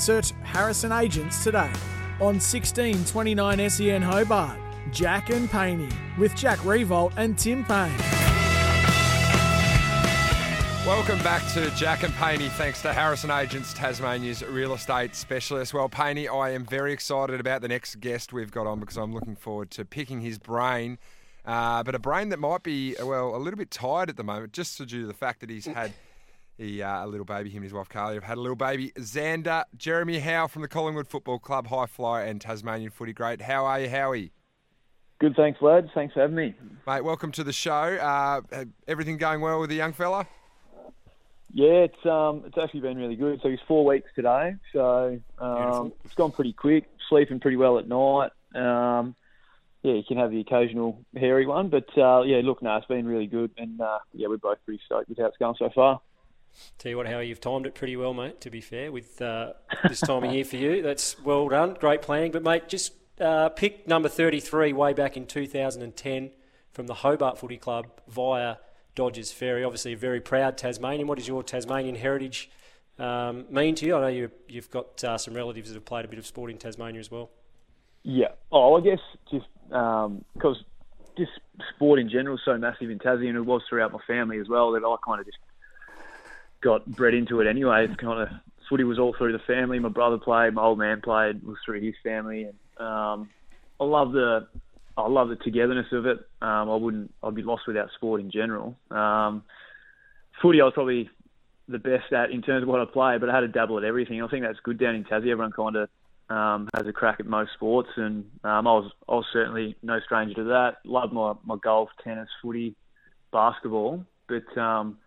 search Harrison Agents today. On 1629 SEN Hobart, Jack and Paney, with Jack Riewoldt and Tim Payne. Welcome back to Jack and Paney, thanks to Harrison Agents, Tasmania's real estate specialist. Well, Paney, I am very excited about the next guest we've got on because I'm looking forward to picking his brain. Uh, but a brain that might be, well, a little bit tired at the moment, just due to the fact that he's had he, uh, a little baby. Him and his wife Carly have had a little baby. Xander, Jeremy Howe from the Collingwood Football Club, high flyer and Tasmanian footy great. How are you, Howie? Good, thanks, lads. Thanks for having me. Mate, welcome to the show. Uh, everything going well with the young fella? Yeah, it's um, it's actually been really good. So he's four weeks today, so um, it's gone pretty quick. Sleeping pretty well at night. Um, yeah, you can have the occasional hairy one, but uh, yeah, look, no, it's been really good, and uh, yeah, we're both pretty stoked with how it's going so far. Tell you what, how you've timed it pretty well, mate. To be fair, with uh, this time of year for you, that's well done. Great planning, but mate, just uh, pick number thirty-three way back in two thousand and ten from the Hobart Footy Club via Dodgers Ferry. Obviously, a very proud Tasmanian. What does your Tasmanian heritage um, mean to you? I know you, have got uh, some relatives that have played a bit of sport in Tasmania as well. Yeah. Oh, I guess just because um, just sport in general is so massive in Tassie, and it was throughout my family as well, that I kind of just got bred into it anyway. It's kind of footy was all through the family. My brother played, my old man played, was through his family, and um, I love the I love the togetherness of it. Um, I wouldn't, I'd be lost without sport in general. Um, footy, I was probably the best at in terms of what I play, but I had to dabble at everything. I think that's good down in Tassie. Everyone kind of um, has a crack at most sports, and um, I was, I was certainly no stranger to that. Loved my, my golf, tennis, footy, basketball, but um,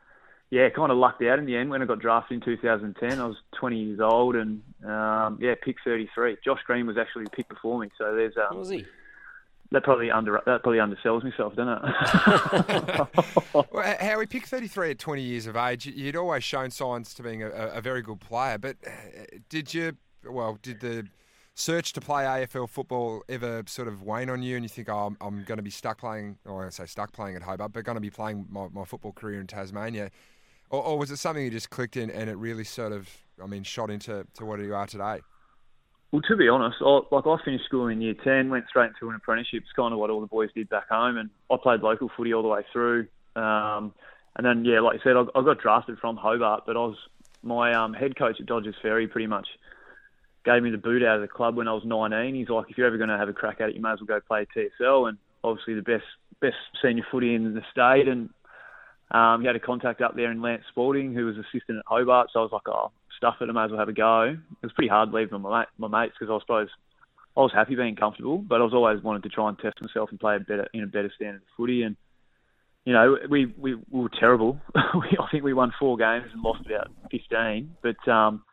yeah, kind of lucked out in the end when I got drafted in 2010. I was 20 years old, and um, yeah, pick 33. Josh Green was actually picked before me, so there's um, was he? that probably under that probably undersells myself, doesn't it? well, how we picked 33 at 20 years of age, you'd always shown signs to being a, a very good player. But uh, did you? Well, did the search to play AFL football ever sort of wane on you, and you think, oh, I'm, I'm going to be stuck playing, or I say stuck playing at Hobart, but going to be playing my, my football career in Tasmania, or, or was it something you just clicked in and it really sort of, I mean, shot into to what you are today? Well, to be honest, I, like I finished school in year ten, went straight into an apprenticeship. It's kind of what all the boys did back home, and I played local footy all the way through. Um, and then, yeah, like you said, I, I got drafted from Hobart, but I was my um, head coach at Dodgers Ferry pretty much gave me the boot out of the club when I was 19. He's like, if you're ever going to have a crack at it, you may as well go play TSL. And obviously the best best senior footy in the state. And um, he had a contact up there in Lance Spalding, who was assistant at Hobart. So I was like, oh, stuff it. I may as well have a go. It was pretty hard leaving my, mate, my mates because I suppose I was happy being comfortable, but I was always wanted to try and test myself and play a better in a better standard of footy. And you know, we we, we were terrible. I think we won four games and lost about fifteen. But um,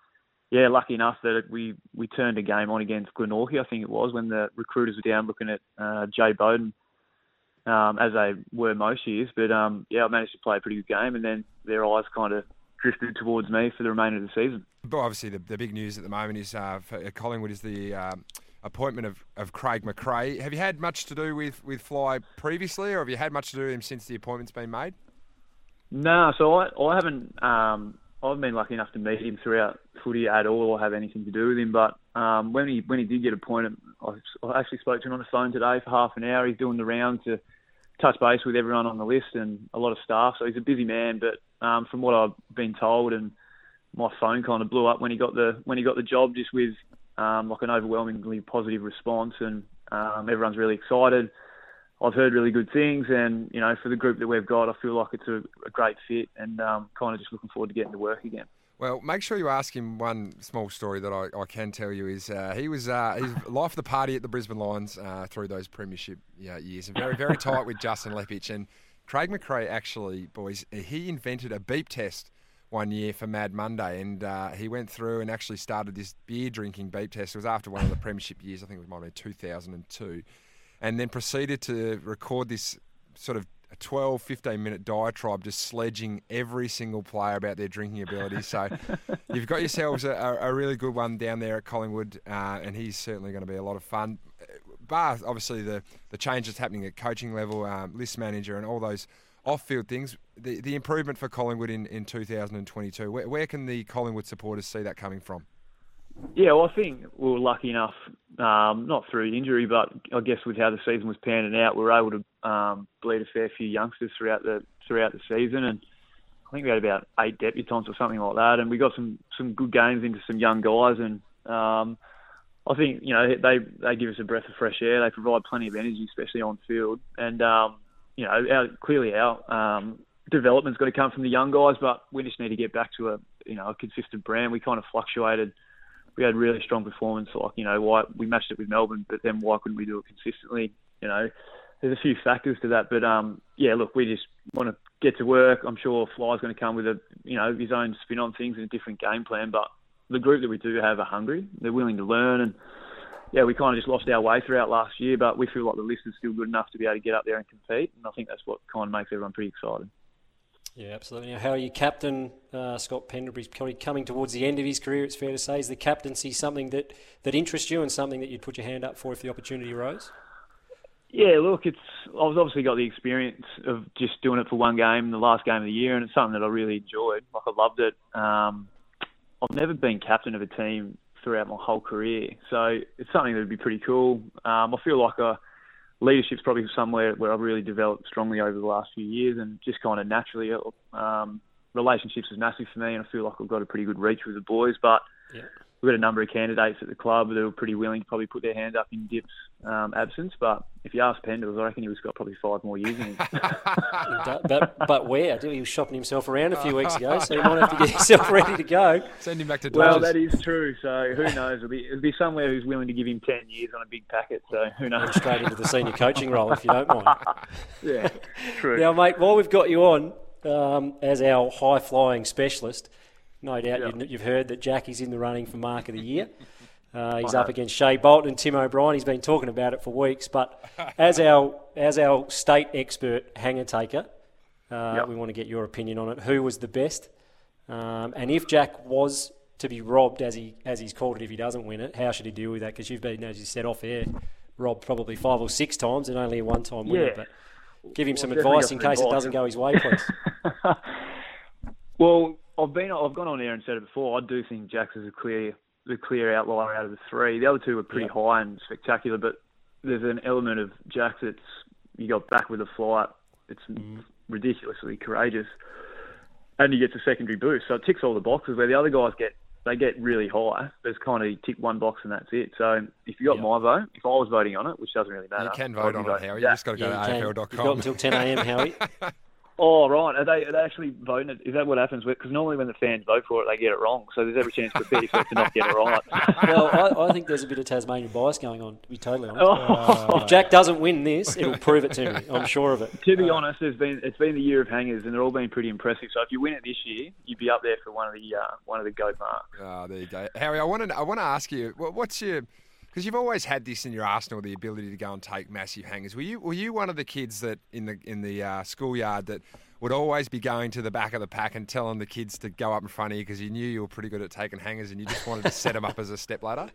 yeah, lucky enough that we we turned a game on against Glenorchy. I think it was when the recruiters were down looking at uh, Jay Bowden. Um, as they were most years, but um, yeah, I managed to play a pretty good game, and then their eyes kind of drifted towards me for the remainder of the season. But obviously, the, the big news at the moment is uh, for uh, Collingwood is the um, appointment of, of Craig McRae. Have you had much to do with, with Fly previously, or have you had much to do with him since the appointment's been made? No, so I, I haven't. Um, I've been lucky enough to meet him throughout footy at all, or have anything to do with him. But um, when he when he did get appointed, I, I actually spoke to him on the phone today for half an hour. He's doing the round to touch base with everyone on the list and a lot of staff. So he's a busy man. But um, from what I've been told, and my phone kind of blew up when he got the when he got the job, just with um, like an overwhelmingly positive response, and um, everyone's really excited. I've heard really good things, and you know, for the group that we've got, I feel like it's a, a great fit, and um, kind of just looking forward to getting to work again. Well, make sure you ask him one small story that I, I can tell you is uh, he was uh, he's life of the party at the Brisbane Lions uh, through those premiership years, and very very tight with Justin Leppitsch and Craig McRae. Actually, boys, he invented a beep test one year for Mad Monday, and uh, he went through and actually started this beer drinking beep test. It was after one of the premiership years, I think it might have been 2002, and then proceeded to record this sort of a 12, 15 minute diatribe just sledging every single player about their drinking ability. So you've got yourselves a, a, really good one down there at Collingwood, uh, and he's certainly going to be a lot of fun. Bar, obviously, the, the changes happening at coaching level, um, list manager, and all those off field things. The, the improvement for Collingwood in, in 2022, where, where can the Collingwood supporters see that coming from? Yeah, well, I think we were lucky enough, um, not through injury, but I guess with how the season was panning out, we were able to um, bleed a fair few youngsters throughout the throughout the season, and I think we had about eight debutants or something like that, and we got some some good games into some young guys, and um, I think you know they they give us a breath of fresh air. They provide plenty of energy, especially on field, and um, you know our, clearly our um, development's got to come from the young guys, but we just need to get back to a you know a consistent brand. We kind of fluctuated we had really strong performance. Like you know, why we matched it with Melbourne, but then why couldn't we do it consistently? You know, there's a few factors to that, but um, yeah, look, we just want to get to work. I'm sure Fly's going to come with a you know his own spin on things and a different game plan, but the group that we do have are hungry. They're willing to learn, and yeah, we kind of just lost our way throughout last year, but we feel like the list is still good enough to be able to get up there and compete, and I think that's what kind of makes everyone pretty excited. Yeah, absolutely. Now, how are you, captain uh, Scott Pendlebury's coming towards the end of his career? It's fair to say, is the captaincy something that that interests you and something that you'd put your hand up for if the opportunity arose? Yeah, look, it's I've obviously got the experience of just doing it for one game, the last game of the year, and it's something that I really enjoyed. Like I loved it. Um, I've never been captain of a team throughout my whole career, so it's something that would be pretty cool. Um, I feel like I leadership's probably somewhere where I've really developed strongly over the last few years, and just kind of naturally, um, relationships is massive for me, and I feel like I've got a pretty good reach with the boys. But yeah we've got a number of candidates at the club that are pretty willing to probably put their hand up in Dip's um, absence. But if you ask Pendles, I reckon he has got probably five more years in him. but, but where? He was shopping himself around a few weeks ago, so you might have to get yourself ready to go. Send him back to Well, that is true. So who knows? It'll be, it'll be somewhere who's willing to give him 10 years on a big packet. So who knows? straight into the senior coaching role, if you don't mind. yeah, true. Now, mate, while we've got you on um, as our high flying specialist, no doubt you've, you've heard that Jackie's in the running for Mark of the Year. Uh, he's up against Shai Bolton and Tim O'Brien. He's been talking about it for weeks. But as our as our state expert hanger taker, uh, yep. we want to get your opinion on it. Who was the best? Um, and if Jack was to be robbed, as he as he's called it, if he doesn't win it, how should he deal with that? Because you've been, as you said off air, robbed probably five or six times and only a one time yeah. winner. But give him well, some advice in case it doesn't go his way, please. well, I've been I've gone on air and said it before. I do think Jax is a clear the clear outlier out of the three. The other two were pretty yeah. high and spectacular, but there's an element of Jax that's you got back with a flight. It's mm. ridiculously courageous, and he gets a secondary boost. So it ticks all the boxes. Where the other guys get they get really high. There's kind of tick one box and that's it. So if you got my vote, if I was voting on it, which doesn't really matter, you can vote on it, Howie. You just got to go yeah, to AFL.com. You've got until 10 a.m. Howie. Oh right, are they, are they actually voting? Is that what happens? Because normally when the fans vote for it, they get it wrong. So there's every chance for yourself to not get it right. well, I, I, think there's a bit of Tasmanian bias going on. To be totally honest, oh. if Jack doesn't win this, it'll prove it to me. I'm sure of it. To be honest, there's been it's been the year of hangers, and they're all been pretty impressive. So if you win it this year, you'd be up there for one of the uh, one of the goat marks. Ah, oh, there you go, Harry. I want to I want to ask you, what's your because you've always had this in your arsenal, the ability to go and take massive hangers. Were you were you one of the kids that in the in the uh, schoolyard that would always be going to the back of the pack and telling the kids to go up in front of you because you knew you were pretty good at taking hangers and you just wanted to set them up as a step ladder?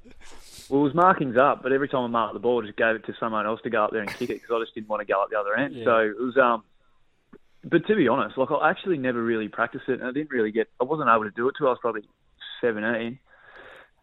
Well, it was markings up, but every time I marked the ball, I just gave it to someone else to go up there and kick it because I just didn't want to go up the other end. Yeah. So it was. um but to be honest, like I actually never really practiced it, and I didn't really get. I wasn't able to do it till I was probably seventeen,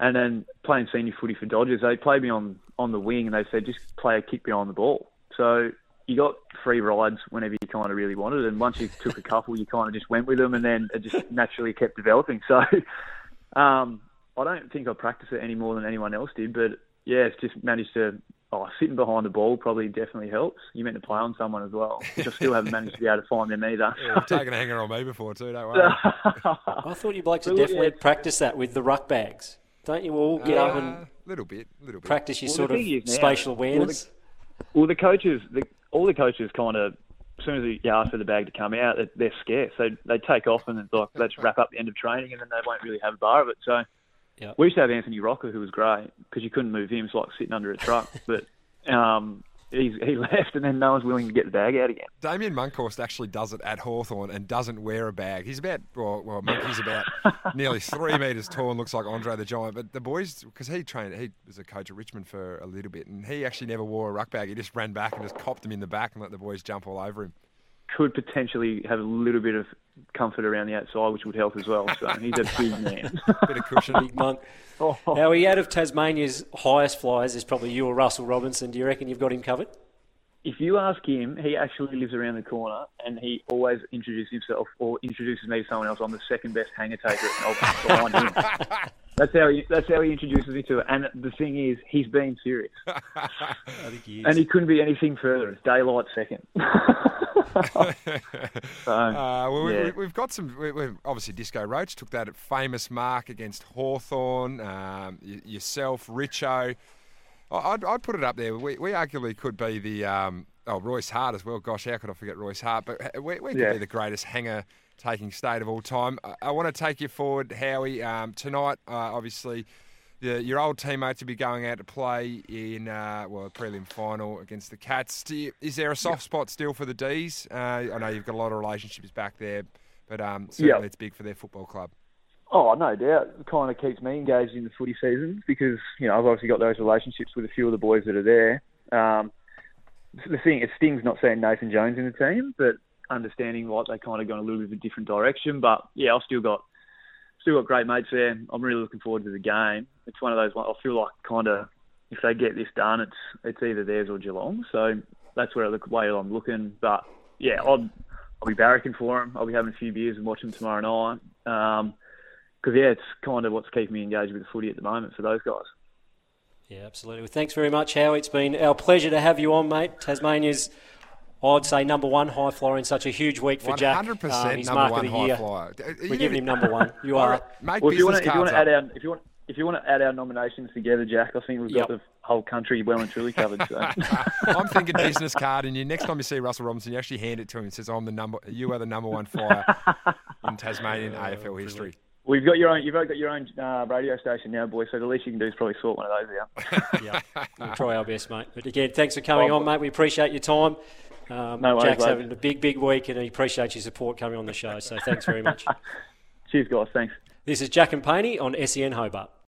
and then playing senior footy for Dodgers, they played me on on the wing, and they said just play a kick behind the ball. So you got free rides whenever you kind of really wanted, and once you took a couple, you kind of just went with them, and then it just naturally kept developing. So um, I don't think I practice it any more than anyone else did, but yeah, it's just managed to oh, sitting behind the ball probably definitely helps. You meant to play on someone as well, which I still haven't managed to be able to find them either. Yeah, you've taken a hanger on me before too. Don't worry. I thought you blokes would Well, definitely yeah. practice that with the ruck bags. Don't you all get up Uh, and little bit, little bit. practice your Well, sort of thing now- spatial well, the- awareness? Well, the coaches, the, all the coaches kind of, as soon as you ask for the bag to come out, they- they're scarce. So they take off and it's like, let's wrap up the end of training and then they won't really have a bar of it. So Yep. we used to have Anthony Rocker, who was great because you couldn't move him. It's like sitting under a truck. But um, he's, he left and then no one's willing to get the bag out again. Damien Monkhorst actually does it at Hawthorn and doesn't wear a bag. He's about, well, well Monk, he's about nearly three metres tall and looks like Andre the Giant. But the boys, because he trained, he was a coach at Richmond for a little bit, and he actually never wore a ruck bag. He just ran back and just copped him in the back and let the boys jump all over him. Could potentially have a little bit of comfort around the outside, which would help as well. So he's a big man. Bit of cushion. Big monk. Oh. Howie, out of Tasmania's highest flyers is probably you or Russell Robinson. Do you reckon you've got him covered? if you ask him, he actually lives around the corner, and he always introduces himself or introduces me to someone else. I'm the second best hanger taker behind him. That's how he. That's how he introduces me to it. And the thing is, he's being serious, I think he is. and he couldn't be anything further. It's daylight second. so, Uh, well, we, yeah. we, we've got some. We, we've obviously Disco Roach took that at famous mark against Hawthorn. Um, y- yourself, Richo. I'd, I'd put it up there. We, we arguably could be the um, oh Royce Hart as well. Gosh, how could I forget Royce Hart? But uh, we, we could Yeah. be the greatest hanger taking state of all time. I, I want to take you forward, Howie. Um, tonight, uh, obviously. The, your old teammates will be going out to play in uh, well a prelim final against the Cats. Do you, is there a soft spot still for the D's? Uh, I know you've got a lot of relationships back there, but um, certainly Yeah. it's big for their football club. Oh, no doubt. It kind of keeps me engaged in the footy seasons because, you know, I've obviously got those relationships with a few of the boys that are there. Um, the thing, it stings not seeing Nathan Jones in the team, but understanding like they kind of gone a little bit of a different direction. But yeah, I've still got still got great mates there. I'm really looking forward to the game. It's one of those. I feel like kind of if they get this done, it's it's either theirs or Geelong. So that's where I look, way I'm looking. But yeah, I'll I'll be barracking for them. I'll be having a few beers and watching tomorrow night. Um, because yeah, it's kind of what's keeping me engaged with the footy at the moment for those guys. Yeah, absolutely. Well, thanks very much, Howie. It's been our pleasure to have you on, mate. Tasmania's, I'd say, number one high flyer in such a huge week for One Jack. hundred percent Um, his number mark one of the high year. flyer. We're giving him number one. You are. Make Well, if you want business to, if you want to add our, if you want, if you want to add our nominations together, Jack, I think we've Yep. got the whole country well and truly covered. So. I'm thinking business card, and you next time you see Russell Robinson, you actually hand it to him and says, "I'm the number. You are the number one flyer in Tasmanian AFL history." We've got your own. You've got your own uh, radio station now, boy. So the least you can do is probably sort one of those out. yeah, we'll try our best, mate. But again, thanks for coming on, mate. We appreciate your time. Um, No worries, Jack's lads. having a big, big week, and he appreciates your support coming on the show. So thanks very much. Cheers, guys. Thanks. this is Jack and Paney on SEN Hobart.